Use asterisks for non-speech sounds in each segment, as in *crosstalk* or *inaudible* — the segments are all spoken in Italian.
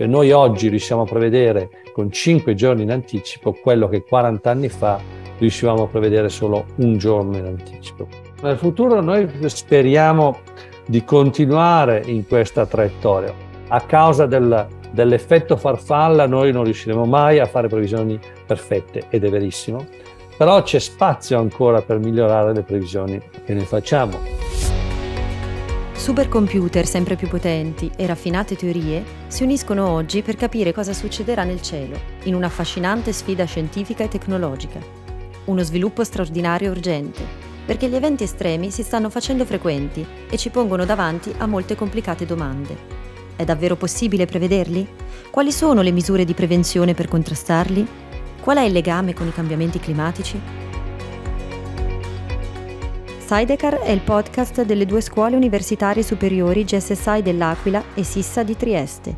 Cioè noi oggi riusciamo a prevedere con 5 giorni in anticipo quello che 40 anni fa riuscivamo a prevedere solo un giorno in anticipo. Nel futuro noi speriamo di continuare in questa traiettoria. A causa del, dell'effetto farfalla noi non riusciremo mai a fare previsioni perfette ed è verissimo, però c'è spazio ancora per migliorare le previsioni che ne facciamo. Supercomputer sempre più potenti e raffinate teorie si uniscono oggi per capire cosa succederà nel cielo, in un'affascinante sfida scientifica e tecnologica. Uno sviluppo straordinario e urgente, perché gli eventi estremi si stanno facendo frequenti e ci pongono davanti a molte complicate domande. È davvero possibile prevederli? Quali sono le misure di prevenzione per contrastarli? Qual è il legame con i cambiamenti climatici? Sidecar è il podcast delle due scuole universitarie superiori GSSI dell'Aquila e Sissa di Trieste.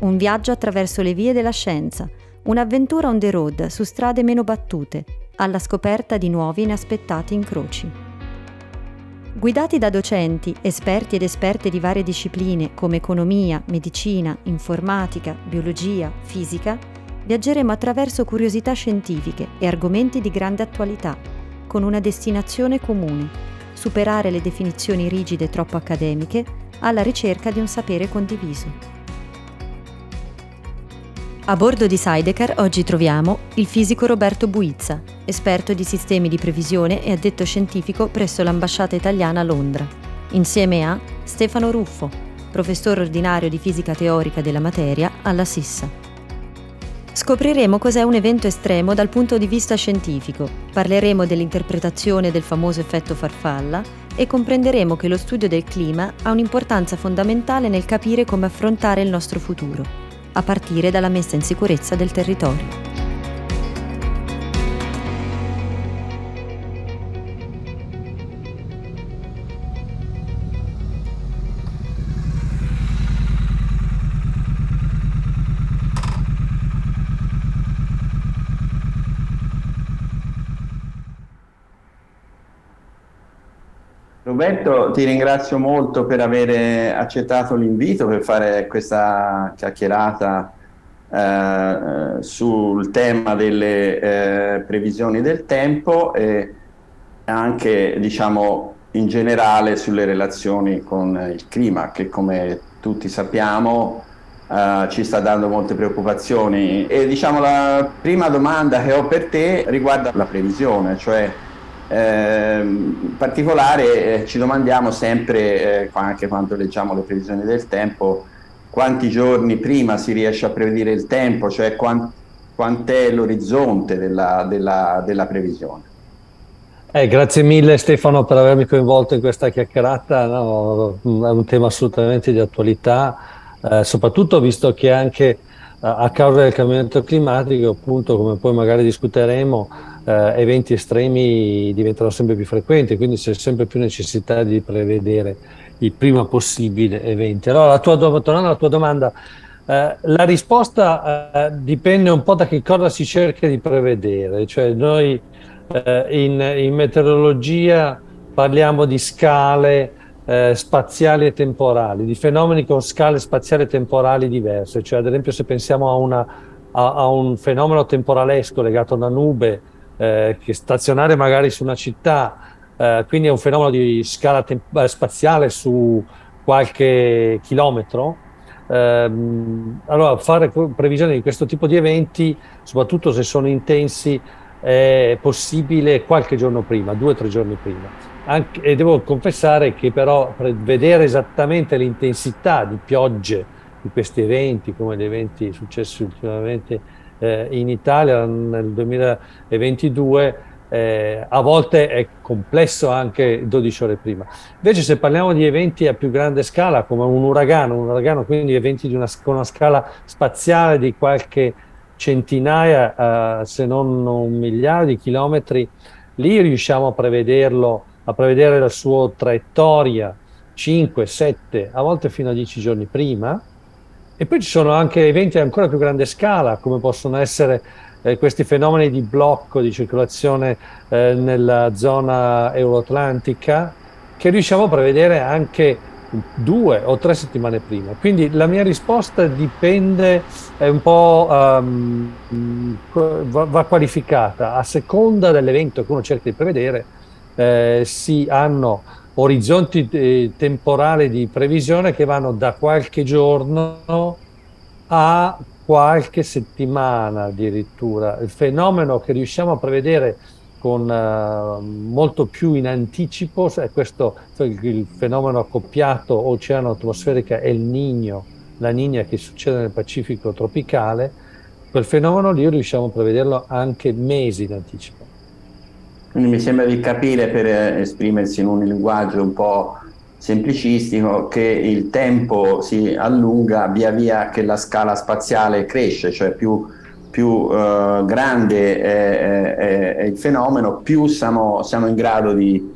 Un viaggio attraverso le vie della scienza, un'avventura on the road su strade meno battute, alla scoperta di nuovi inaspettati incroci. Guidati da docenti, esperti ed esperte di varie discipline come economia, medicina, informatica, biologia, fisica, viaggeremo attraverso curiosità scientifiche e argomenti di grande attualità, con una destinazione comune superare le definizioni rigide troppo accademiche alla ricerca di un sapere condiviso. A bordo di Sidecar oggi troviamo il fisico Roberto Buizza, esperto di sistemi di previsione e addetto scientifico presso l'ambasciata italiana a Londra, insieme a Stefano Ruffo, professore ordinario di fisica teorica della materia alla SISSA. Scopriremo cos'è un evento estremo dal punto di vista scientifico, parleremo dell'interpretazione del famoso effetto farfalla e comprenderemo che lo studio del clima ha un'importanza fondamentale nel capire come affrontare il nostro futuro, a partire dalla messa in sicurezza del territorio. Roberto, ti ringrazio molto per aver accettato l'invito per fare questa chiacchierata eh, sul tema delle eh, previsioni del tempo e anche, diciamo, in generale sulle relazioni con il clima, che come tutti sappiamo eh, ci sta dando molte preoccupazioni. E diciamo la prima domanda che ho per te riguarda la previsione, cioè eh, in particolare eh, ci domandiamo sempre, eh, anche quando leggiamo le previsioni del tempo, quanti giorni prima si riesce a prevedere il tempo, cioè quant, quant'è l'orizzonte della, della, della previsione. Eh, grazie mille Stefano per avermi coinvolto in questa chiacchierata, no, è un tema assolutamente di attualità, eh, soprattutto visto che anche a causa del cambiamento climatico, appunto, come poi magari discuteremo, eh, eventi estremi diventano sempre più frequenti, quindi c'è sempre più necessità di prevedere il prima possibile eventi. Allora, tua, tornando alla tua domanda, eh, la risposta eh, dipende un po' da che cosa si cerca di prevedere, cioè noi eh, in, in meteorologia parliamo di scale, eh, spaziali e temporali, di fenomeni con scale spaziali e temporali diverse, cioè ad esempio se pensiamo a, una, a un fenomeno temporalesco legato a una nube eh, che stazionare magari su una città, eh, quindi è un fenomeno di scala temp- eh, spaziale su qualche chilometro, ehm, allora fare previsioni di questo tipo di eventi, soprattutto se sono intensi, è possibile qualche giorno prima, due o tre giorni prima. Anche, e devo confessare che però vedere esattamente l'intensità di piogge di questi eventi, come gli eventi successi ultimamente eh, in Italia nel 2022, eh, a volte è complesso anche 12 ore prima. Invece se parliamo di eventi a più grande scala, come un uragano, un uragano quindi eventi una, con una scala spaziale di qualche centinaia, eh, se non un migliaio di chilometri, lì riusciamo a prevederlo a prevedere la sua traiettoria 5, 7, a volte fino a 10 giorni prima. E poi ci sono anche eventi a ancora più grande scala, come possono essere eh, questi fenomeni di blocco di circolazione eh, nella zona euroatlantica, che riusciamo a prevedere anche due o tre settimane prima. Quindi la mia risposta dipende, è un po' um, va, qualificata a seconda dell'evento che uno cerca di prevedere. Eh, si hanno orizzonti eh, temporali di previsione che vanno da qualche giorno a qualche settimana addirittura. Il fenomeno che riusciamo a prevedere con uh, molto più in anticipo è questo il fenomeno accoppiato oceano-atmosferica El Niño, la Niña che succede nel Pacifico tropicale, quel fenomeno lì riusciamo a prevederlo anche mesi in anticipo. Quindi mi sembra di capire, per esprimersi in un linguaggio un po' semplicistico, che il tempo si allunga via via che la scala spaziale cresce, cioè più, più eh, grande è, è, è, il fenomeno, più siamo, siamo in grado di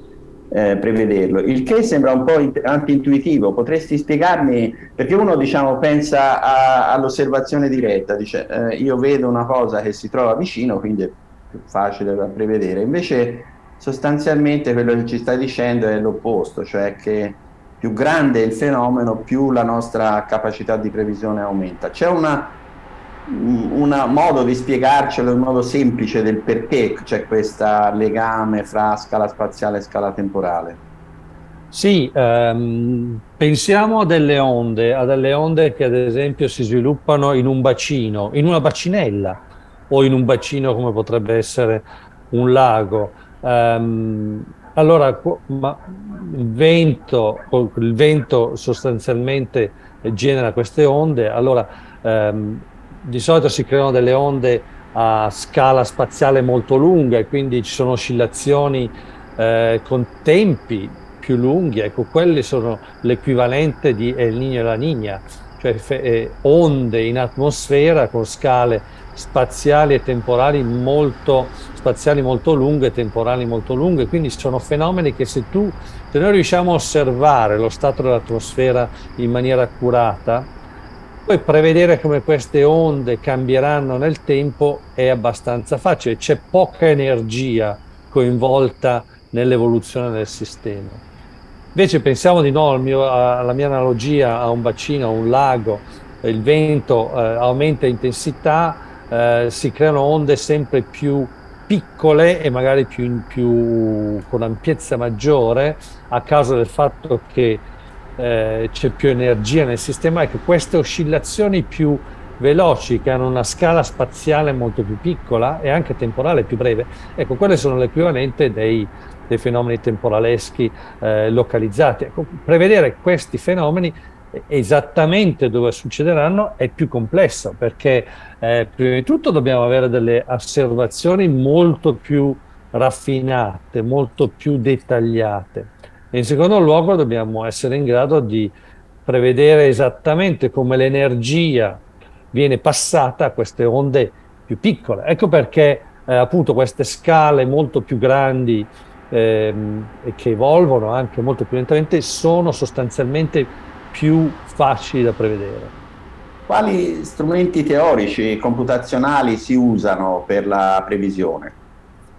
eh, prevederlo. Il che sembra un po' antintuitivo, potresti spiegarmi, perché uno diciamo, pensa a, all'osservazione diretta, dice eh, io vedo una cosa che si trova vicino, quindi più facile da prevedere. Invece sostanzialmente quello che ci stai dicendo è l'opposto, cioè che più grande è il fenomeno, più la nostra capacità di previsione aumenta. C'è un modo di spiegarcelo in modo semplice del perché c'è questo legame fra scala spaziale e scala temporale? Sì, ehm, pensiamo a delle onde, a delle onde che ad esempio si sviluppano in un bacino, in una bacinella o in un bacino come potrebbe essere un lago. Um, allora, ma il, vento, il vento sostanzialmente genera queste onde, allora um, di solito si creano delle onde a scala spaziale molto lunga e quindi ci sono oscillazioni eh, con tempi più lunghi, ecco, quelli sono l'equivalente di El Niño e la Niña, cioè eh, onde in atmosfera con scale spaziali e temporali molto, spaziali molto lunghe, temporali molto lunghe, quindi sono fenomeni che se, tu, se noi riusciamo a osservare lo stato dell'atmosfera in maniera accurata, poi prevedere come queste onde cambieranno nel tempo è abbastanza facile, c'è poca energia coinvolta nell'evoluzione del sistema. Invece pensiamo di no mio, alla mia analogia a un bacino, a un lago, il vento eh, aumenta intensità, eh, si creano onde sempre più piccole e magari più, più, con ampiezza maggiore a causa del fatto che eh, c'è più energia nel sistema e che queste oscillazioni più veloci che hanno una scala spaziale molto più piccola e anche temporale più breve, ecco, quelle sono l'equivalente dei, dei fenomeni temporaleschi eh, localizzati. Ecco, prevedere questi fenomeni esattamente dove succederanno è più complesso perché eh, prima di tutto dobbiamo avere delle osservazioni molto più raffinate, molto più dettagliate in secondo luogo dobbiamo essere in grado di prevedere esattamente come l'energia viene passata a queste onde più piccole. Ecco perché eh, appunto queste scale molto più grandi ehm, e che evolvono anche molto più lentamente sono sostanzialmente più facili da prevedere. Quali strumenti teorici e computazionali si usano per la previsione?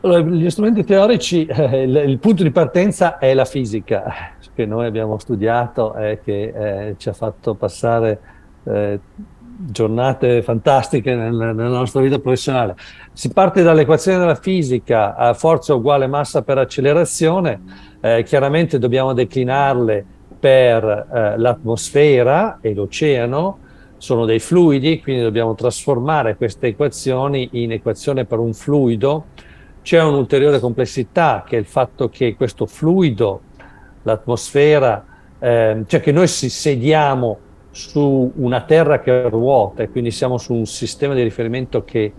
Allora, gli strumenti teorici, eh, il, il, punto di partenza è la fisica, *laughs* che noi abbiamo studiato e che eh, ci ha fatto passare eh, giornate fantastiche nel, nella nostra vita professionale. Si parte dall'equazione della fisica, a forza uguale massa per accelerazione, eh, chiaramente dobbiamo declinarle per eh, l'atmosfera e l'oceano sono dei fluidi, quindi dobbiamo trasformare queste equazioni in equazione per un fluido. C'è un'ulteriore complessità che è il fatto che questo fluido, l'atmosfera, eh, cioè che noi si sediamo su una terra che ruota e quindi siamo su un sistema di riferimento che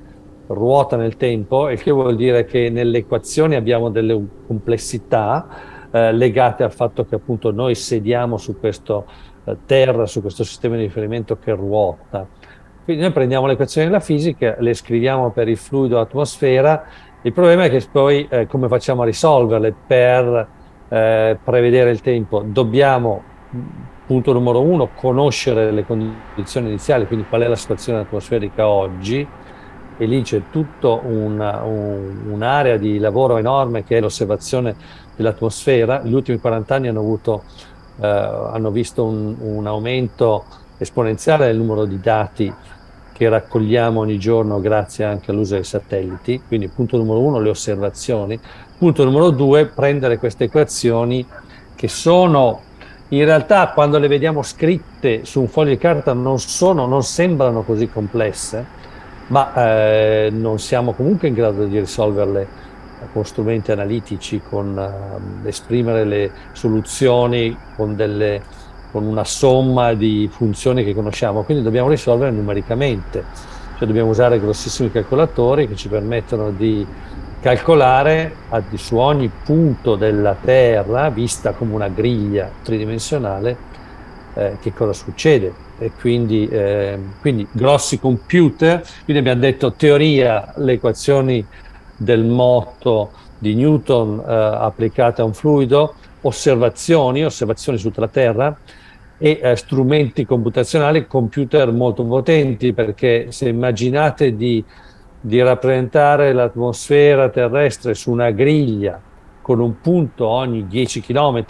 ruota nel tempo, il che vuol dire che nelle equazioni abbiamo delle complessità eh, legate al fatto che appunto noi sediamo su questa eh, terra, su questo sistema di riferimento che ruota. Quindi noi prendiamo le equazioni della fisica, le scriviamo per il fluido atmosfera, il problema è che poi eh, come facciamo a risolverle per eh, prevedere il tempo? Dobbiamo, punto numero uno, conoscere le condizioni iniziali, quindi qual è la situazione atmosferica oggi, e lì c'è tutta un, un, un'area di lavoro enorme che è l'osservazione dell'atmosfera. Gli ultimi 40 anni hanno avuto eh, hanno visto un, un, aumento esponenziale del numero di dati che raccogliamo ogni giorno grazie anche all'uso dei satelliti. Quindi punto numero uno, le osservazioni. Punto numero due, prendere queste equazioni che sono in realtà quando le vediamo scritte su un foglio di carta non, sono, non sembrano così complesse, ma eh, non siamo comunque in grado di risolverle con strumenti analitici, con uh, esprimere le soluzioni con, delle, con, una somma di funzioni che conosciamo, quindi dobbiamo risolvere numericamente, cioè dobbiamo usare grossissimi calcolatori che ci permettono di calcolare su ogni punto della Terra, vista come una griglia tridimensionale, eh, che cosa succede. E quindi, eh, quindi grossi computer, quindi abbiamo detto teoria, le equazioni del moto di Newton eh, applicate a un fluido, osservazioni, osservazioni su tutta la Terra e eh, strumenti computazionali, computer molto potenti, perché se immaginate di, di rappresentare l'atmosfera terrestre su una griglia con un punto ogni 10 km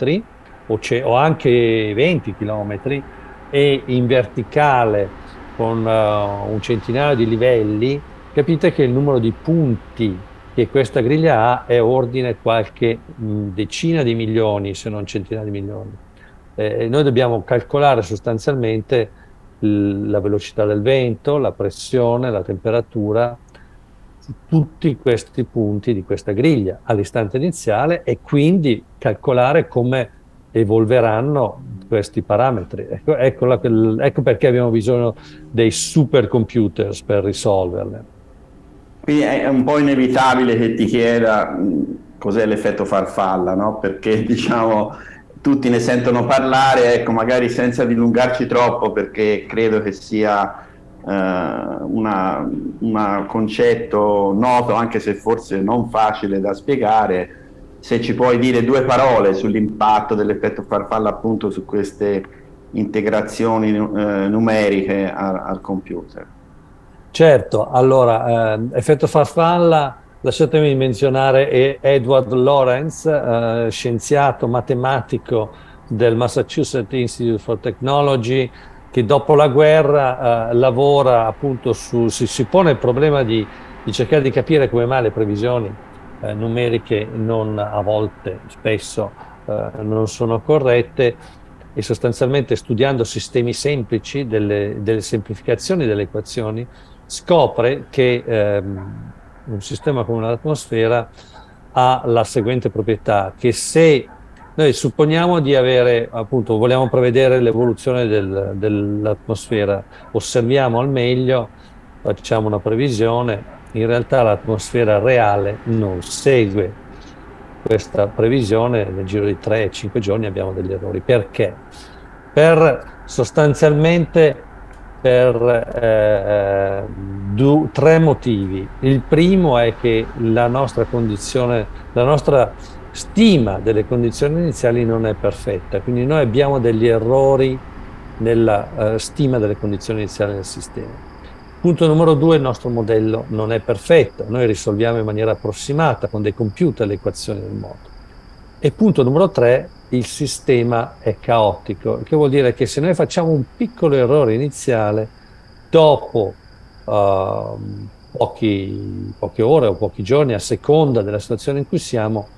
o, o anche 20 km e in verticale con uh, un centinaio di livelli, capite che il numero di punti che questa griglia ha è ordine qualche decina di milioni, se non centinaia di milioni. Eh, noi dobbiamo calcolare sostanzialmente la velocità del vento, la pressione, la temperatura, tutti questi punti di questa griglia all'istante iniziale e quindi calcolare come evolveranno questi parametri. Ecco, ecco, la, ecco perché abbiamo bisogno dei supercomputers per risolverle. Quindi è un po' inevitabile che ti chieda cos'è l'effetto farfalla, no? Perché *laughs* diciamo tutti ne sentono parlare, ecco, magari senza dilungarci troppo, perché credo che sia uh, un concetto noto, anche se forse non facile da spiegare. Se ci puoi dire due parole sull'impatto dell'effetto farfalla appunto su queste integrazioni uh, numeriche a, al computer. Certo, allora, eh, effetto farfalla, lasciatemi menzionare Edward Lorenz, eh, scienziato matematico del Massachusetts Institute for Technology, che dopo la guerra eh, lavora appunto su, si, si, pone il problema di, di, cercare di capire come mai le previsioni eh, numeriche non a volte, spesso, eh, non sono corrette e sostanzialmente studiando sistemi semplici, delle, delle semplificazioni delle equazioni, scopre che ehm, un sistema come l'atmosfera ha la seguente proprietà, che se noi supponiamo di avere, appunto, vogliamo prevedere l'evoluzione del, dell'atmosfera, osserviamo al meglio, facciamo una previsione, in realtà l'atmosfera reale non segue questa previsione, nel giro di 3-5 giorni abbiamo degli errori. Perché? Per sostanzialmente per eh, due, tre motivi. Il primo è che la nostra condizione, la nostra stima delle condizioni iniziali non è perfetta, quindi noi abbiamo degli errori nella uh, stima delle condizioni iniziali del sistema. Punto numero due, il nostro modello non è perfetto, noi risolviamo in maniera approssimata con dei computer le equazioni del mondo. E punto numero tre, il sistema è caotico, che vuol dire che se noi facciamo un piccolo errore iniziale, dopo uh, pochi, poche ore o pochi giorni, a seconda della situazione in cui siamo,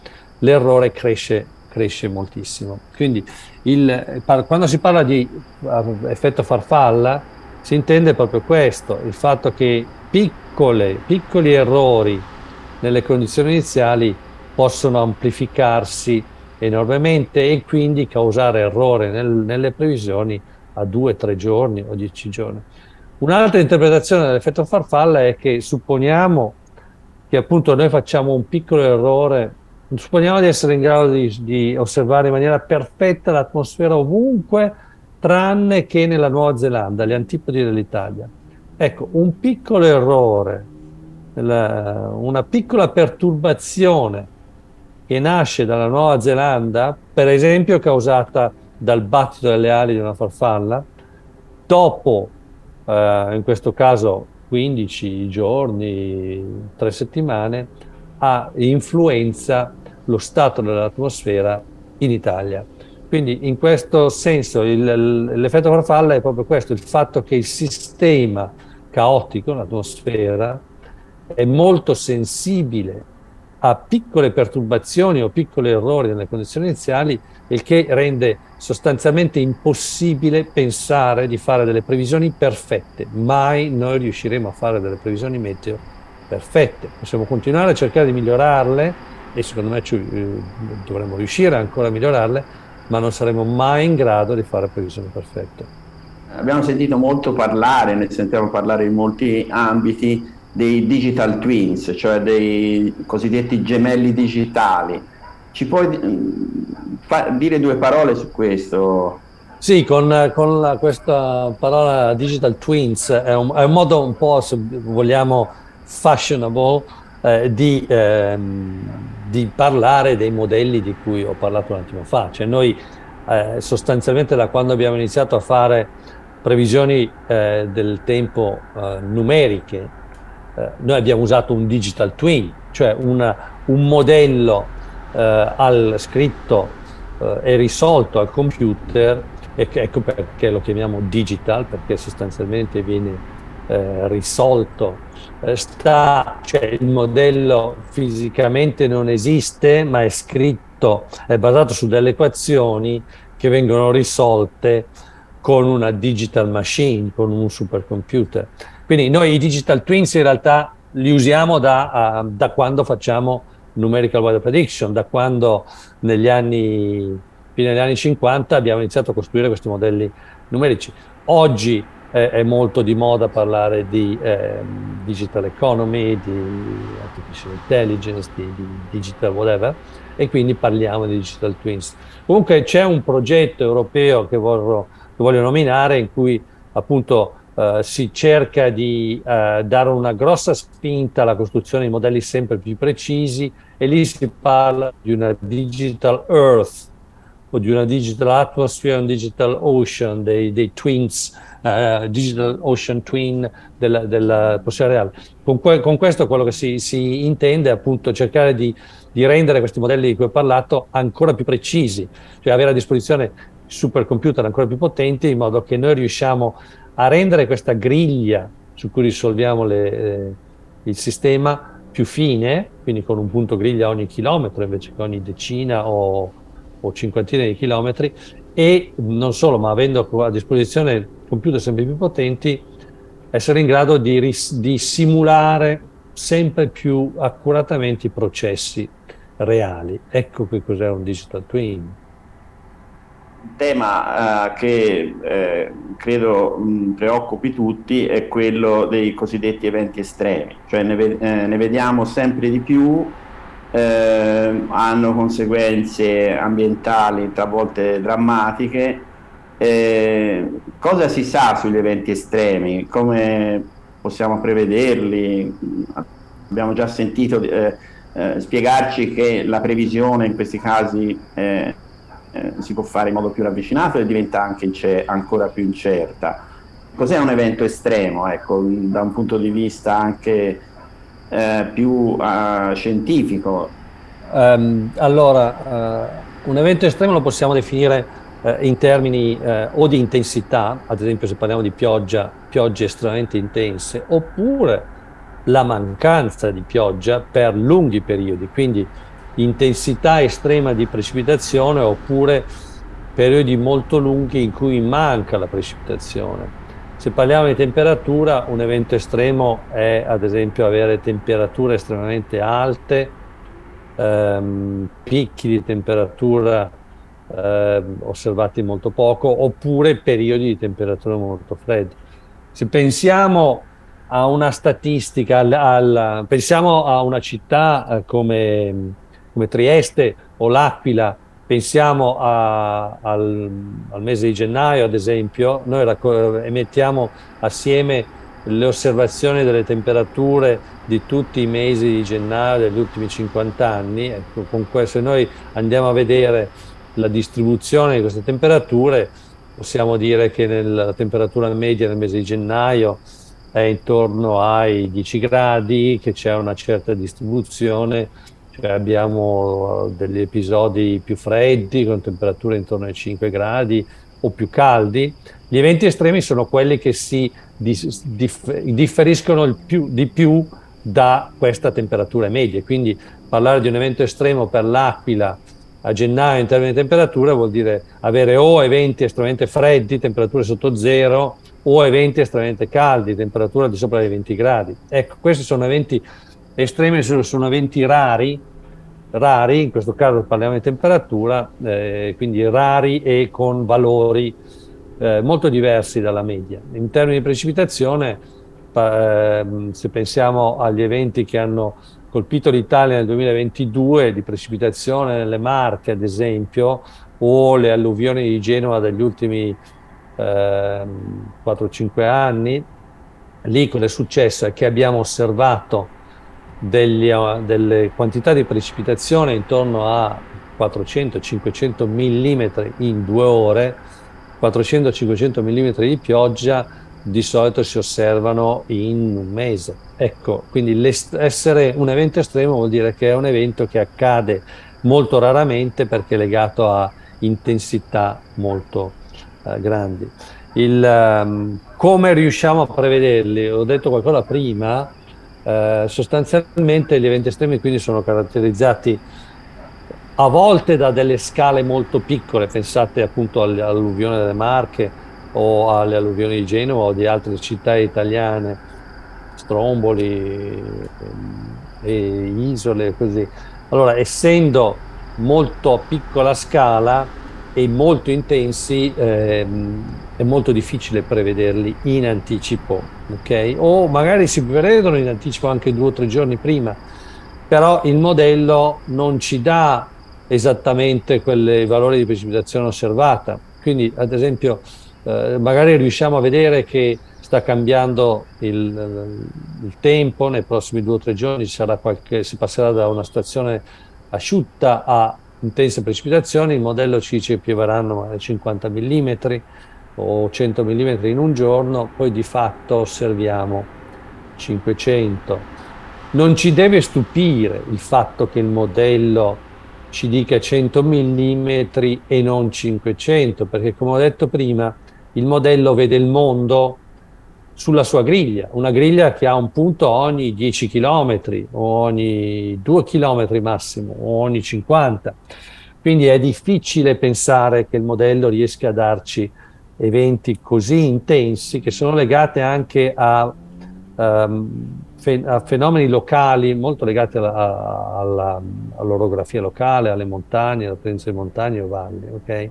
l'errore cresce, cresce moltissimo. Quindi il, quando si parla di uh, effetto farfalla, si intende proprio questo, il fatto che piccole, piccoli errori nelle condizioni iniziali possono amplificarsi enormemente e quindi causare errore nel, nelle previsioni a due, tre giorni o dieci giorni. Un'altra interpretazione dell'effetto farfalla è che supponiamo che appunto noi facciamo un piccolo errore, supponiamo di essere in grado di, di osservare in maniera perfetta l'atmosfera ovunque, tranne che nella Nuova Zelanda, gli antipodi dell'Italia. Ecco, un piccolo errore, una piccola perturbazione che nasce dalla Nuova Zelanda, per esempio causata dal battito delle ali di una farfalla, dopo, eh, in questo caso 15 giorni, 3 settimane, ha influenza lo stato dell'atmosfera in Italia. quindi in questo senso il, l'effetto farfalla è proprio questo, il fatto che il sistema caotico, l'atmosfera, è molto sensibile a piccole perturbazioni o piccoli errori nelle condizioni iniziali, il che rende sostanzialmente impossibile pensare di fare delle previsioni perfette. Mai noi riusciremo a fare delle previsioni meteo perfette. Possiamo continuare a cercare di migliorarle e secondo me ci, eh, dovremmo riuscire ancora a migliorarle, ma non saremo mai in grado di fare previsioni perfette. Abbiamo sentito molto parlare, ne sentiamo parlare in molti ambiti, dei digital twins, cioè dei cosiddetti gemelli digitali. Ci puoi mm, dire due parole su questo? Sì, con, con la, questa parola digital twins è un, è un, modo un po', se vogliamo, fashionable eh, di, eh, di, parlare dei modelli di cui ho parlato un attimo fa. Cioè noi eh, sostanzialmente da quando abbiamo iniziato a fare previsioni eh, del tempo eh, numeriche eh, noi abbiamo usato un digital twin, cioè una, un modello eh, al scritto eh, e risolto al computer, e ecco perché lo chiamiamo digital, perché sostanzialmente viene eh, risolto. Sta, cioè il modello fisicamente non esiste, ma è scritto, è basato su delle equazioni che vengono risolte con una digital machine, con un supercomputer. Quindi noi i digital twins in realtà li usiamo da, uh, da quando facciamo numerical weather prediction, da quando negli anni, fine degli anni 50 abbiamo iniziato a costruire questi modelli numerici. Oggi eh, è molto di moda parlare di eh, digital economy, di artificial intelligence, di, di, digital whatever, e quindi parliamo di digital twins. Comunque c'è un progetto europeo che, vorrò, che voglio nominare in cui appunto Uh, si cerca di uh, dare una grossa spinta alla costruzione di modelli sempre più precisi e lì si parla di una digital earth o di una digital atmosphere, un digital ocean, dei, dei twins, uh, digital ocean twin della, della reale. Con, que- con, questo quello che si, si intende è appunto cercare di, di rendere questi modelli di cui ho parlato ancora più precisi, cioè avere a disposizione supercomputer ancora più potenti in modo che noi riusciamo a rendere questa griglia su cui risolviamo le, eh, il sistema più fine, quindi con un punto griglia ogni chilometro invece che ogni decina o, o cinquantina di chilometri, e non solo, ma avendo a disposizione computer sempre più potenti, essere in grado di, ris- di simulare sempre più accuratamente i processi reali. Ecco che cos'è un digital twin tema uh, che eh, credo mh, preoccupi tutti è quello dei cosiddetti eventi estremi, cioè ne, ve- eh, ne vediamo sempre di più, eh, hanno conseguenze ambientali talvolta drammatiche. Eh, cosa si sa sugli eventi estremi? Come possiamo prevederli? Abbiamo già sentito eh, spiegarci che la previsione in questi casi eh, si può fare in modo più ravvicinato e diventa anche ince- ancora più incerta. Cos'è un evento estremo, ecco, da un punto di vista anche eh, più uh, scientifico? Um, allora, uh, un evento estremo lo possiamo definire uh, in termini o di intensità, ad esempio se parliamo di pioggia, piogge estremamente intense, oppure la mancanza di pioggia per lunghi periodi, quindi intensità estrema di precipitazione oppure periodi molto lunghi in cui manca la precipitazione. Se parliamo di temperatura, un evento estremo è ad esempio avere temperature estremamente alte, ehm, picchi di temperatura ehm, osservati molto poco, oppure periodi di temperatura molto fredde. Se pensiamo a una statistica, al, al, pensiamo a una città eh, come come Trieste o L'Aquila, pensiamo a, al, al, mese di gennaio ad esempio, noi raccol- emettiamo assieme le osservazioni delle temperature di tutti i mesi di gennaio degli ultimi 50 anni, ecco, con questo noi andiamo a vedere la distribuzione di queste temperature, possiamo dire che la temperatura media nel mese di gennaio è intorno ai 10 gradi, che c'è una certa distribuzione cioè abbiamo degli episodi più freddi con temperature intorno ai 5 gradi o più caldi. Gli eventi estremi sono quelli che si dif- differiscono di più da questa temperatura media, quindi parlare di un evento estremo per l'Aquila a gennaio in termini di temperatura vuol dire avere o eventi estremamente freddi, temperature sotto zero, o eventi estremamente caldi, temperatura di sopra i 20 gradi. Ecco, questi sono eventi estremi, sono eventi rari, rari, in questo caso parliamo di temperatura, eh, quindi rari e con valori eh, molto diversi dalla media. In termini di precipitazione, eh, se pensiamo agli eventi che hanno colpito l'Italia nel 2022 di precipitazione nelle Marche, ad esempio, o le alluvioni di Genova degli ultimi eh, 4-5 anni, lì cosa è successo è che abbiamo osservato degli, delle quantità di precipitazione intorno a 400-500 mm in due ore, 400-500 mm di pioggia di solito si osservano in un mese. Ecco, quindi essere un evento estremo vuol dire che è un evento che accade molto raramente perché è legato a intensità molto uh, grandi. Il, um, come riusciamo a prevederli? Ho detto qualcosa prima, uh, sostanzialmente gli eventi estremi quindi sono caratterizzati a volte da delle scale molto piccole, pensate appunto all'alluvione delle Marche, o alle alluvioni di Genova o di altre città italiane, Stromboli e isole così. Allora, essendo molto a piccola scala e molto intensi, ehm, è molto difficile prevederli in anticipo, ok? O magari si prevedono in anticipo anche due o tre giorni prima, però il modello non ci dà esattamente quei valori di precipitazione osservata. Quindi, ad esempio, eh, magari riusciamo a vedere che sta cambiando il, il, tempo, nei prossimi due o tre giorni qualche, si passerà da una situazione asciutta a intense precipitazioni, il modello ci dice che pioveranno magari 50 mm o 100 mm in un giorno, poi di fatto osserviamo 500. Non ci deve stupire il fatto che il modello ci dica 100 mm e non 500, perché come ho detto prima, il modello vede il mondo sulla sua griglia, una griglia che ha un punto ogni 10 km ogni 2 km massimo ogni 50. Quindi è difficile pensare che il modello riesca a darci eventi così intensi che sono legati anche a, um, fe- a fenomeni locali molto legati all'orografia locale, alle montagne, alla presenza di montagne o valli. Okay?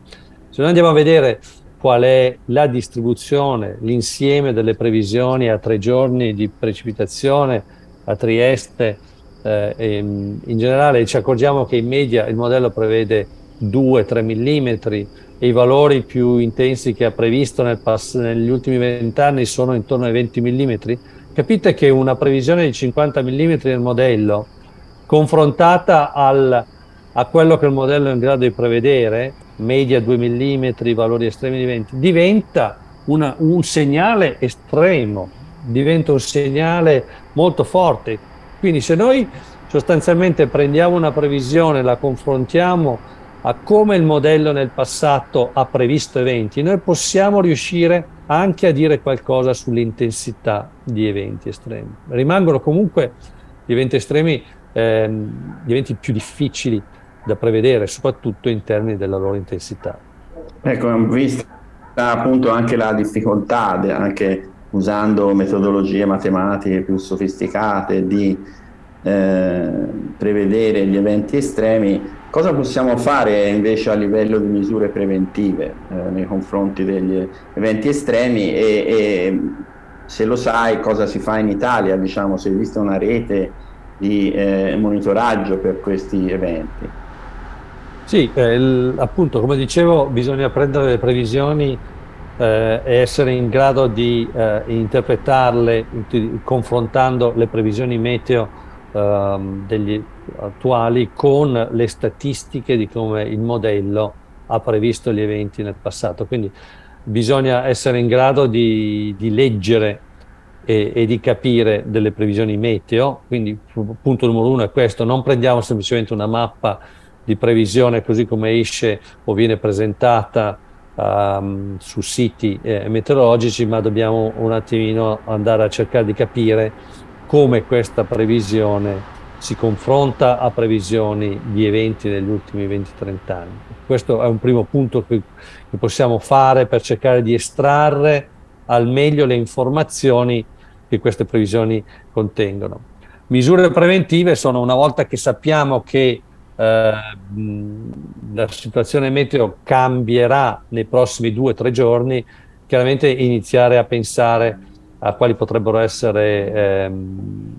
Se noi andiamo a vedere qual è la distribuzione, l'insieme delle previsioni a tre giorni di precipitazione a Trieste. Eh, in generale ci accorgiamo che in media il modello prevede 2-3 mm e i valori più intensi che ha previsto pass- negli ultimi vent'anni sono intorno ai 20 mm. Capite che una previsione di 50 mm nel modello, confrontata al, a quello che il modello è in grado di prevedere, media 2 mm, valori estremi di venti, diventa una, un segnale estremo, diventa un segnale molto forte. Quindi se noi sostanzialmente prendiamo una previsione, la confrontiamo a come il modello nel passato ha previsto eventi, noi possiamo riuscire anche a dire qualcosa sull'intensità di eventi estremi. Rimangono comunque gli eventi estremi ehm, gli eventi più difficili da prevedere, soprattutto in termini della loro intensità. Ecco, vista appunto anche la difficoltà, anche usando metodologie matematiche più sofisticate di eh, prevedere gli eventi estremi, cosa possiamo fare invece a livello di misure preventive eh, nei confronti degli eventi estremi e, e, se lo sai cosa si fa in Italia, diciamo, se esiste una rete di eh, monitoraggio per questi eventi? Sì, eh, il, appunto, come dicevo, bisogna prendere le previsioni eh, e essere in grado di eh, interpretarle confrontando le previsioni meteo degli attuali con le statistiche di come il modello ha previsto gli eventi nel passato. Quindi bisogna essere in grado di, di leggere e, e, di capire delle previsioni meteo. Quindi punto numero uno è questo, non prendiamo semplicemente una mappa di previsione così come esce o viene presentata um, su siti eh, meteorologici, ma dobbiamo un attimino andare a cercare di capire come questa previsione si confronta a previsioni di eventi negli ultimi 20-30 anni. Questo è un primo punto che, che possiamo fare per cercare di estrarre al meglio le informazioni che queste previsioni contengono. Misure preventive sono una volta che sappiamo che eh, la situazione meteo cambierà nei prossimi due o tre giorni, chiaramente iniziare a pensare quali potrebbero essere ehm,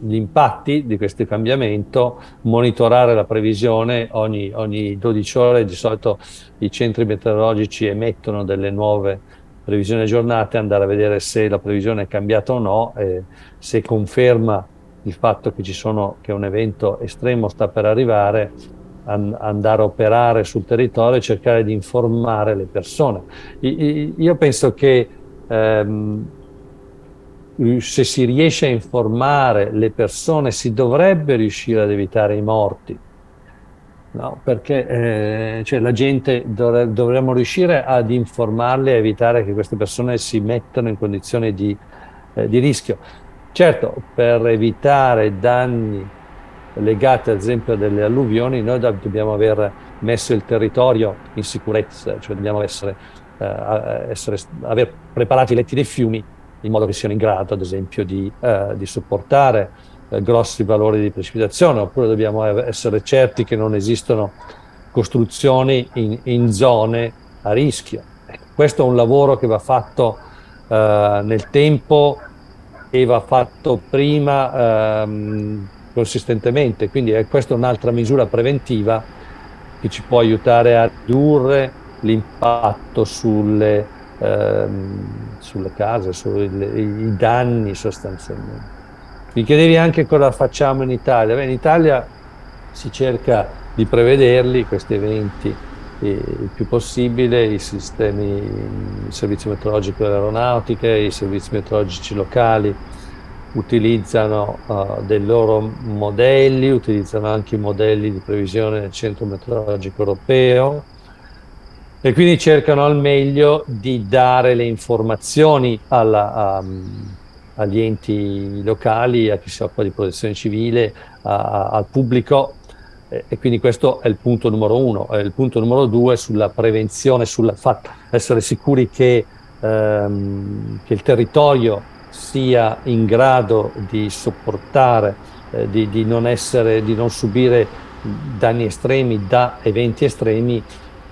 gli impatti di questo cambiamento, monitorare la previsione ogni, ogni 12 ore, di solito i centri meteorologici emettono delle nuove previsioni aggiornate, andare a vedere se la previsione è cambiata o no, e se conferma il fatto che, sono, che un evento estremo sta per arrivare, an, andare a operare sul territorio e cercare di informare le persone. I, io penso che ehm, se si riesce a informare le persone si dovrebbe riuscire ad evitare i morti. No, perché eh, cioè la gente dovre, dovremmo riuscire ad informarle e evitare che queste persone si mettano in condizioni di, eh, di rischio. Certo, per evitare danni legati ad esempio alle alluvioni, noi dobbiamo aver messo il territorio in sicurezza, cioè dobbiamo essere, eh, essere, aver preparato i letti dei fiumi in modo che siano in grado, ad esempio, di, eh, di sopportare eh, grossi valori di precipitazione, oppure dobbiamo essere certi che non esistono costruzioni in, in zone a rischio. Ecco, questo è un lavoro che va fatto eh, nel tempo e va fatto prima ehm, consistentemente, quindi è questa un'altra misura preventiva che ci può aiutare a ridurre l'impatto sulle, ehm, sulle case, sui danni sostanzialmente. Mi chiedevi anche cosa facciamo in Italia. Beh, in Italia si cerca di prevederli questi eventi il più possibile, i sistemi, il servizio meteorologico dell'aeronautica, i servizi meteorologici locali utilizzano uh, dei loro modelli, utilizzano anche i modelli di previsione del Centro Meteorologico Europeo e quindi cercano al meglio di dare le informazioni alla, um, agli enti locali, a chi si occupa di protezione civile, a, a, al pubblico e quindi questo è il punto numero uno. Il punto numero due sulla prevenzione, sul essere sicuri che, ehm, che, il territorio sia in grado di sopportare, eh, di, di, non essere, di non subire danni estremi da eventi estremi,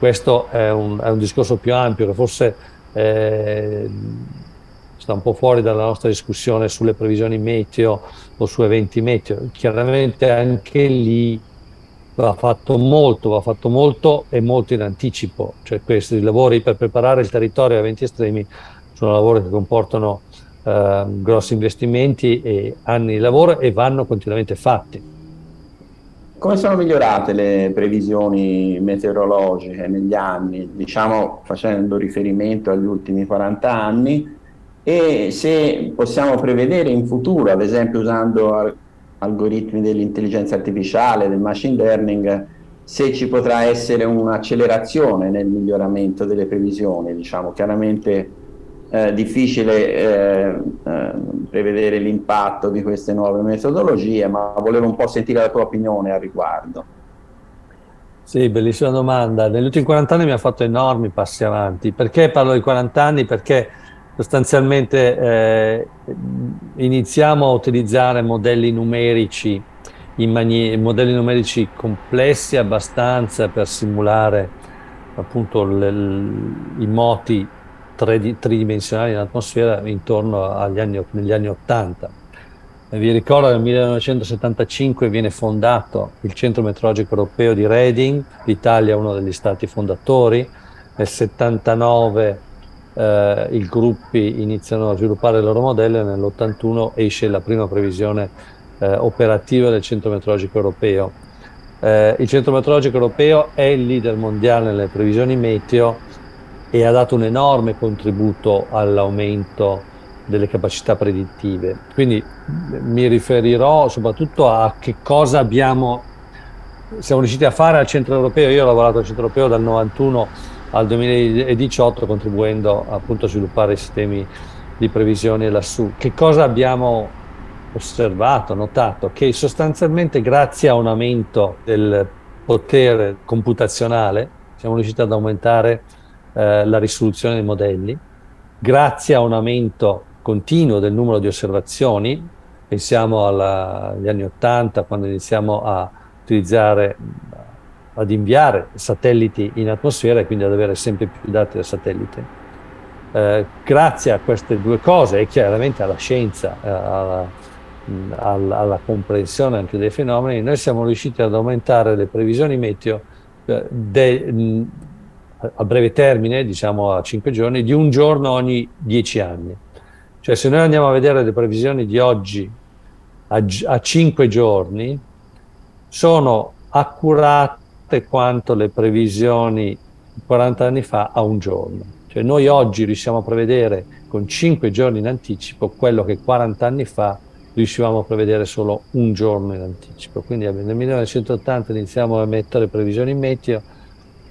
questo è un, è un discorso più ampio che forse eh, sta un po' fuori dalla nostra discussione sulle previsioni meteo o su eventi meteo. Chiaramente anche lì va fatto molto, va fatto molto e molto in anticipo, cioè questi lavori per preparare il territorio a eventi estremi sono lavori che comportano eh, grossi investimenti e anni di lavoro e vanno continuamente fatti. Come sono migliorate le previsioni meteorologiche negli anni, diciamo facendo riferimento agli ultimi 40 anni, e se possiamo prevedere in futuro, ad esempio usando algoritmi dell'intelligenza artificiale, del machine learning, se ci potrà essere un'accelerazione nel miglioramento delle previsioni, diciamo chiaramente eh, difficile eh, eh, prevedere l'impatto di queste nuove metodologie, ma volevo un po' sentire la tua opinione al riguardo. Sì, bellissima domanda. Negli ultimi 40 anni mi ha fatto enormi passi avanti. Perché parlo di 40 anni? Perché sostanzialmente eh, iniziamo a utilizzare modelli numerici, modelli numerici complessi abbastanza per simulare appunto le, i moti tridimensionali in atmosfera intorno agli anni, negli anni 80. Vi ricordo che nel 1975 viene fondato il Centro Meteorologico Europeo di Reading, l'Italia è uno degli stati fondatori, nel 79 eh, i gruppi iniziano a sviluppare il loro modello e nell'81 esce la prima previsione eh, operativa del Centro Meteorologico Europeo. Eh, il Centro Meteorologico Europeo è il leader mondiale nelle previsioni meteo e ha dato un enorme contributo all'aumento delle capacità predittive. Quindi mi riferirò soprattutto a che cosa abbiamo, siamo riusciti a fare al centro europeo. Io ho lavorato al centro europeo dal 91 al 2018 contribuendo appunto a sviluppare sistemi di previsione lassù. Che cosa abbiamo osservato, notato? Che sostanzialmente grazie a un aumento del potere computazionale siamo riusciti ad aumentare eh, la risoluzione dei modelli, grazie a un aumento continuo del numero di osservazioni, pensiamo alla, agli anni 80 quando iniziamo a utilizzare, ad inviare satelliti in atmosfera e quindi ad avere sempre più dati da satellite. Eh, grazie a queste due cose e chiaramente alla scienza, eh, alla, alla, alla, comprensione anche dei fenomeni, noi siamo riusciti ad aumentare le previsioni meteo eh, de, a breve termine, diciamo a 5 giorni, di un giorno ogni 10 anni. Cioè se noi andiamo a vedere le previsioni di oggi a, a 5 giorni, sono accurate quanto le previsioni 40 anni fa a un giorno. Cioè noi oggi riusciamo a prevedere con 5 giorni in anticipo quello che 40 anni fa riuscivamo a prevedere solo un giorno in anticipo. Quindi nel 1980 iniziamo a mettere previsioni meteo,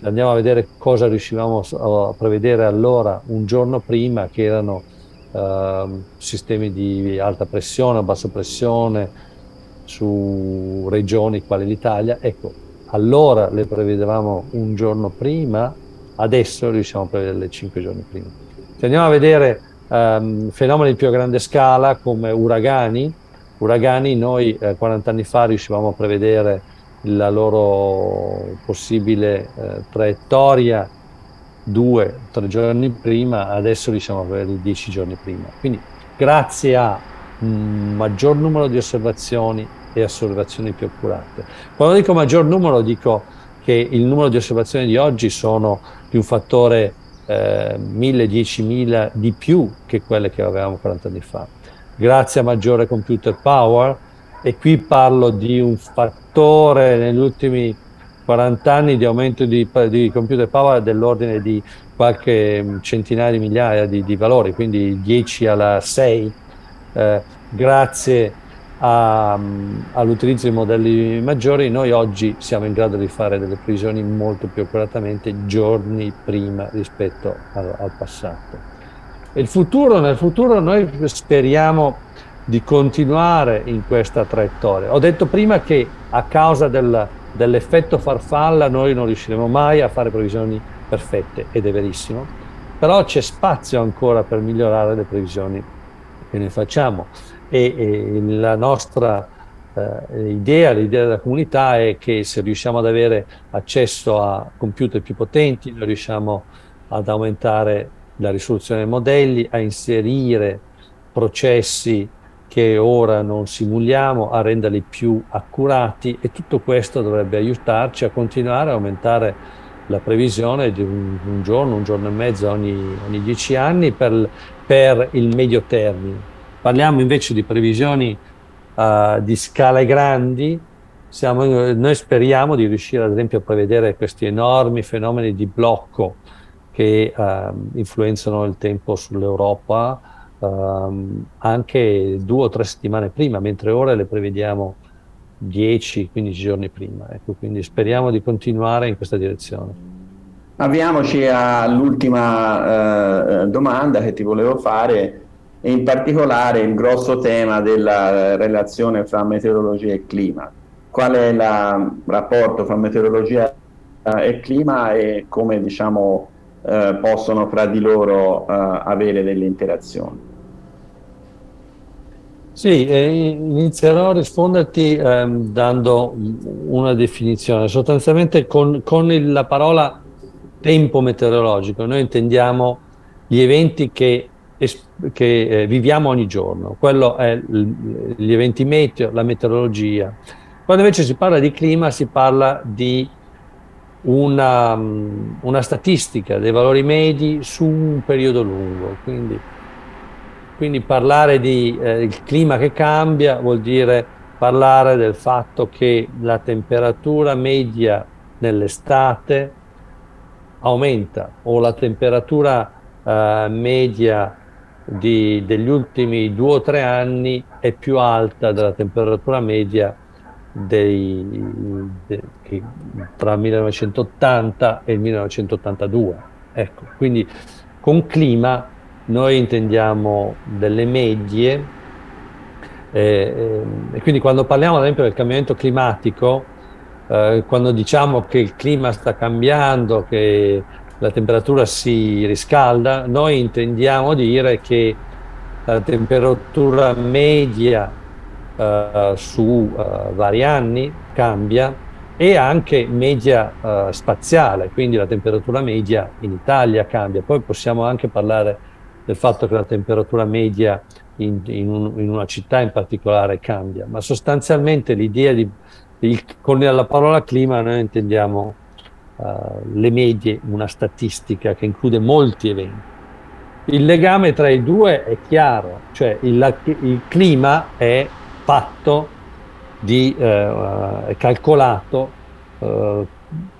andiamo a vedere cosa riuscivamo a prevedere allora un giorno prima, che erano eh, sistemi di alta pressione bassa pressione su regioni quali l'Italia. Ecco, allora le prevedevamo un giorno prima, adesso riusciamo a prevederle cinque giorni prima. Se andiamo a vedere um, fenomeni di più grande scala come uragani. Uragani noi eh, 40 anni fa riuscivamo a prevedere la loro possibile eh, traiettoria due, tre giorni prima, adesso riusciamo a prevedere dieci giorni prima. Quindi grazie a un maggior numero di osservazioni e osservazioni più accurate. Quando dico maggior numero dico che il numero di osservazioni di oggi sono di un fattore eh, 1000, 10.000 di più che quelle che avevamo 40 anni fa. Grazie a maggiore computer power, e qui parlo di un fattore negli ultimi 40 anni di aumento di, di computer power dell'ordine di qualche centinaia di migliaia di, di valori, quindi 10 alla 6, eh, grazie a, all'utilizzo di modelli maggiori, noi oggi siamo in grado di fare delle previsioni molto più accuratamente giorni prima rispetto al, al passato. Il futuro, nel futuro noi speriamo di continuare in questa traiettoria. Ho detto prima che a causa del, dell'effetto farfalla noi non riusciremo mai a fare previsioni perfette ed è verissimo, però c'è spazio ancora per migliorare le previsioni che ne facciamo e, e la nostra eh, idea, l'idea della comunità è che se riusciamo ad avere accesso a computer più potenti, noi riusciamo ad aumentare la risoluzione dei modelli, a inserire processi che ora non simuliamo, a renderli più accurati e tutto questo dovrebbe aiutarci a continuare a aumentare la previsione di un, un giorno, un giorno e mezzo ogni, ogni dieci anni per, per il medio termine Parliamo invece di previsioni uh, di scale grandi. Siamo, noi speriamo di riuscire ad esempio a prevedere questi enormi fenomeni di blocco che uh, influenzano il tempo sull'Europa uh, anche due o tre settimane prima, mentre ora le prevediamo 10-15 giorni prima. Ecco, quindi speriamo di continuare in questa direzione. Avviamoci all'ultima eh, domanda che ti volevo fare in particolare il grosso tema della relazione fra meteorologia e clima. Qual è il rapporto fra meteorologia e clima e come diciamo, eh, possono fra di loro eh, avere delle interazioni? Sì, eh, inizierò a risponderti ehm, dando una definizione. Sostanzialmente con, con il, la parola tempo meteorologico noi intendiamo gli eventi che che eh, viviamo ogni giorno. Quello è l- gli eventi meteo, la meteorologia. Quando invece si parla di clima si parla di una, una statistica dei valori medi su un periodo lungo. Quindi, quindi parlare di eh, clima che cambia vuol dire parlare del fatto che la temperatura media nell'estate aumenta o la temperatura eh, media di, degli ultimi due o tre anni è più alta della temperatura media dei, de, tra il 1980 e il 1982. Ecco, quindi con clima noi intendiamo delle medie eh, e quindi quando parliamo ad esempio del cambiamento climatico, eh, quando diciamo che il clima sta cambiando, che la temperatura si riscalda, noi intendiamo dire che la temperatura media eh, su eh, vari anni cambia e anche media eh, spaziale, quindi la temperatura media in Italia cambia. Poi possiamo anche parlare del fatto che la temperatura media in, in, un, in una città in particolare cambia, ma sostanzialmente l'idea di, di con la parola clima noi intendiamo uh, le medie, una statistica che include molti eventi. Il legame tra i due è chiaro, cioè il, il clima è fatto di, è calcolato eh,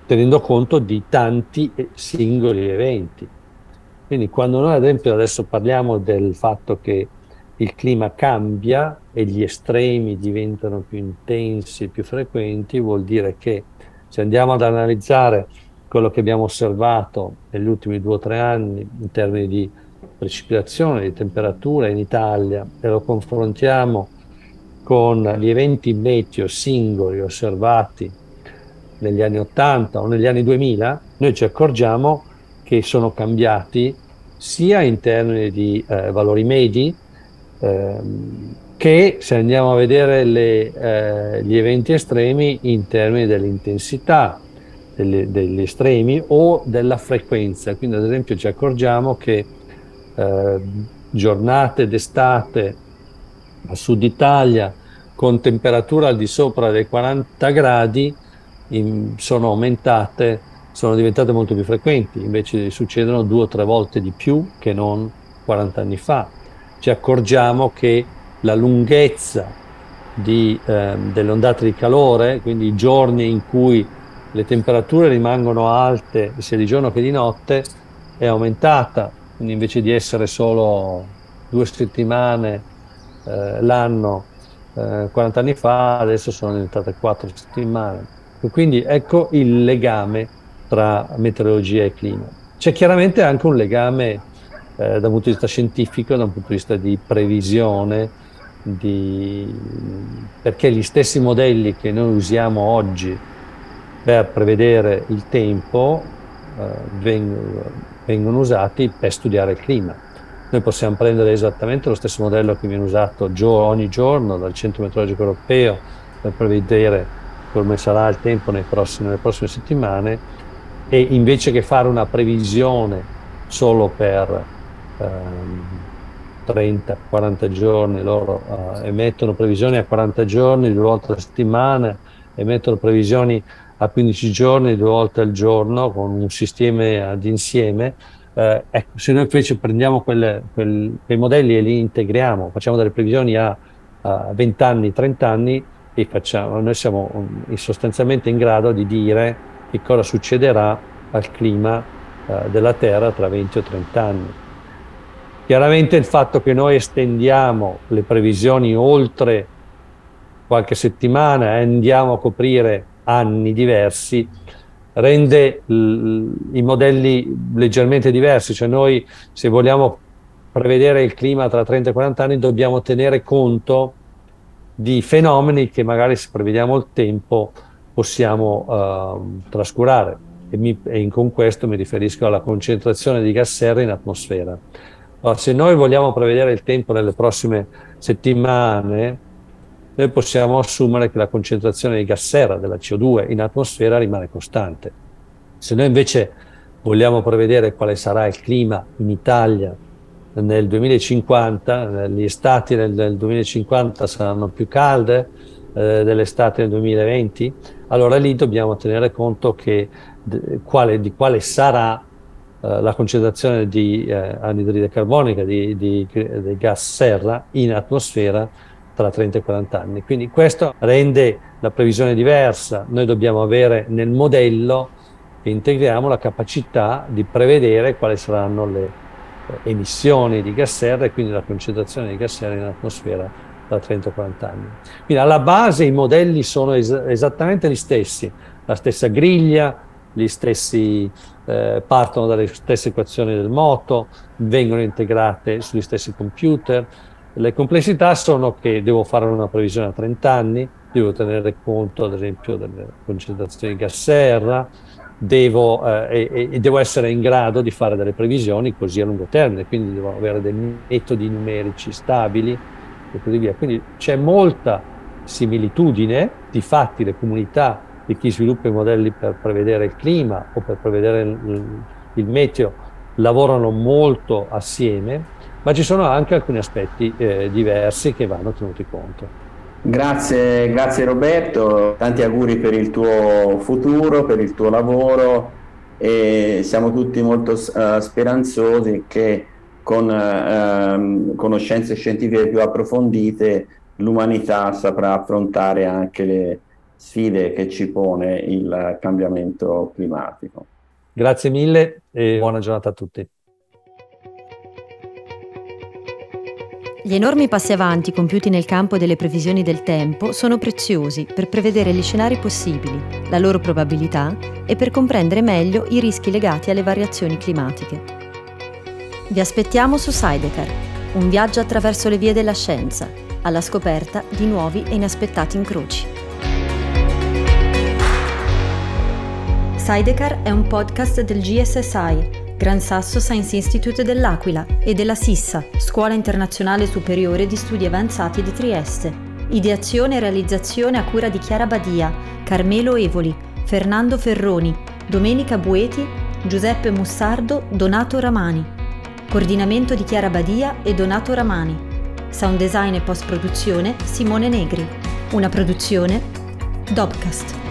tenendo conto di tanti singoli eventi. Quindi quando noi ad esempio adesso parliamo del fatto che il clima cambia e gli estremi diventano più intensi, più frequenti, vuol dire che se andiamo ad analizzare quello che abbiamo osservato negli ultimi due o tre anni in termini di precipitazione, di temperatura in Italia e lo confrontiamo con gli eventi meteo singoli osservati negli anni 80 o negli anni 2000, noi ci accorgiamo che sono cambiati sia in termini di eh, valori medi, Ehm, che se andiamo a vedere le, eh, gli eventi estremi in termini dell'intensità delle, degli estremi o della frequenza. Quindi ad esempio ci accorgiamo che eh, giornate d'estate a sud Italia con temperatura al di sopra dei 40 gradi in, sono aumentate, sono diventate molto più frequenti, invece succedono due o tre volte di più che non 40 anni fa ci accorgiamo che la lunghezza di, eh, delle ondate di calore, quindi i giorni in cui le temperature rimangono alte sia di giorno che di notte, è aumentata, quindi invece di essere solo due settimane eh, l'anno eh, 40 anni fa, adesso sono diventate quattro settimane. Quindi ecco il legame tra meteorologia e clima. C'è chiaramente anche un legame eh, da un punto di vista scientifico, da un punto di vista di previsione, di... perché gli stessi modelli che noi usiamo oggi per prevedere il tempo eh, vengono, vengono usati per studiare il clima. Noi possiamo prendere esattamente lo stesso modello che viene usato gio- ogni giorno dal Centro Meteorologico Europeo per prevedere come sarà il tempo prossimi, nelle prossime settimane e invece che fare una previsione solo per 30-40 ehm, giorni, loro uh, emettono previsioni a 40 giorni, due volte a settimana, emettono previsioni a 15 giorni, due volte al giorno, con un sistema ad insieme. Eh, ecco, se noi invece prendiamo quelle, quel, quei modelli e li integriamo, facciamo delle previsioni a, a 20 anni, 30 anni, e facciamo, noi siamo um, sostanzialmente in grado di dire che cosa succederà al clima uh, della Terra tra 20 o 30 anni. Chiaramente il fatto che noi estendiamo le previsioni oltre qualche settimana e andiamo a coprire anni diversi rende i modelli leggermente diversi, cioè noi se vogliamo prevedere il clima tra 30 e 40 anni dobbiamo tenere conto di fenomeni che magari se prevediamo il tempo possiamo uh, trascurare e, mi, e con questo mi riferisco alla concentrazione di gas serra in atmosfera. Allora, se noi vogliamo prevedere il tempo nelle prossime settimane, noi possiamo assumere che la concentrazione di gas serra della CO2 in atmosfera rimane costante. Se noi invece vogliamo prevedere quale sarà il clima in Italia nel 2050, le estati nel 2050 saranno più calde eh, delle estati nel 2020, allora lì dobbiamo tenere conto che, quale, di quale sarà eh, la concentrazione di eh, anidride carbonica, di, di, di, gas serra in atmosfera tra 30 e 40 anni. Quindi questo rende la previsione diversa. Noi dobbiamo avere nel modello che integriamo la capacità di prevedere quali saranno le, eh, emissioni di gas serra e quindi la concentrazione di gas serra in atmosfera da 30-40 anni. Quindi alla base i modelli sono es- esattamente gli stessi, la stessa griglia, gli stessi eh, partono dalle stesse equazioni del moto, vengono integrate sugli stessi computer. Le complessità sono che devo fare una previsione a 30 anni, devo tenere conto ad esempio delle concentrazioni di gas serra, devo, eh, e, e, devo essere in grado di fare delle previsioni così a lungo termine, quindi devo avere dei metodi numerici stabili e così via. Quindi c'è molta similitudine, di fatti le comunità di chi sviluppa i modelli per prevedere il clima o per prevedere il, il meteo lavorano molto assieme, ma ci sono anche alcuni aspetti eh, diversi che vanno tenuti conto. Grazie, grazie Roberto, tanti auguri per il tuo futuro, per il tuo lavoro e siamo tutti molto uh, speranzosi che con uh, conoscenze scientifiche più approfondite l'umanità saprà affrontare anche le sfide che ci pone il cambiamento climatico. Grazie mille e buona giornata a tutti. Gli enormi passi avanti compiuti nel campo delle previsioni del tempo sono preziosi per prevedere gli scenari possibili, la loro probabilità e per comprendere meglio i rischi legati alle variazioni climatiche. Vi aspettiamo su Sidecar, un viaggio attraverso le vie della scienza, alla scoperta di nuovi e inaspettati incroci. Sidecar è un podcast del GSSI, Gran Sasso Science Institute dell'Aquila e della SISSA, Scuola Internazionale Superiore di Studi Avanzati di Trieste. Ideazione e realizzazione a cura di Chiara Badia, Carmelo Evoli, Fernando Ferroni, Domenica Bueti, Giuseppe Mussardo, Donato Ramani. Coordinamento di Chiara Badia e Donato Ramani. Sound design e post produzione Simone Negri. Una produzione Dobcast.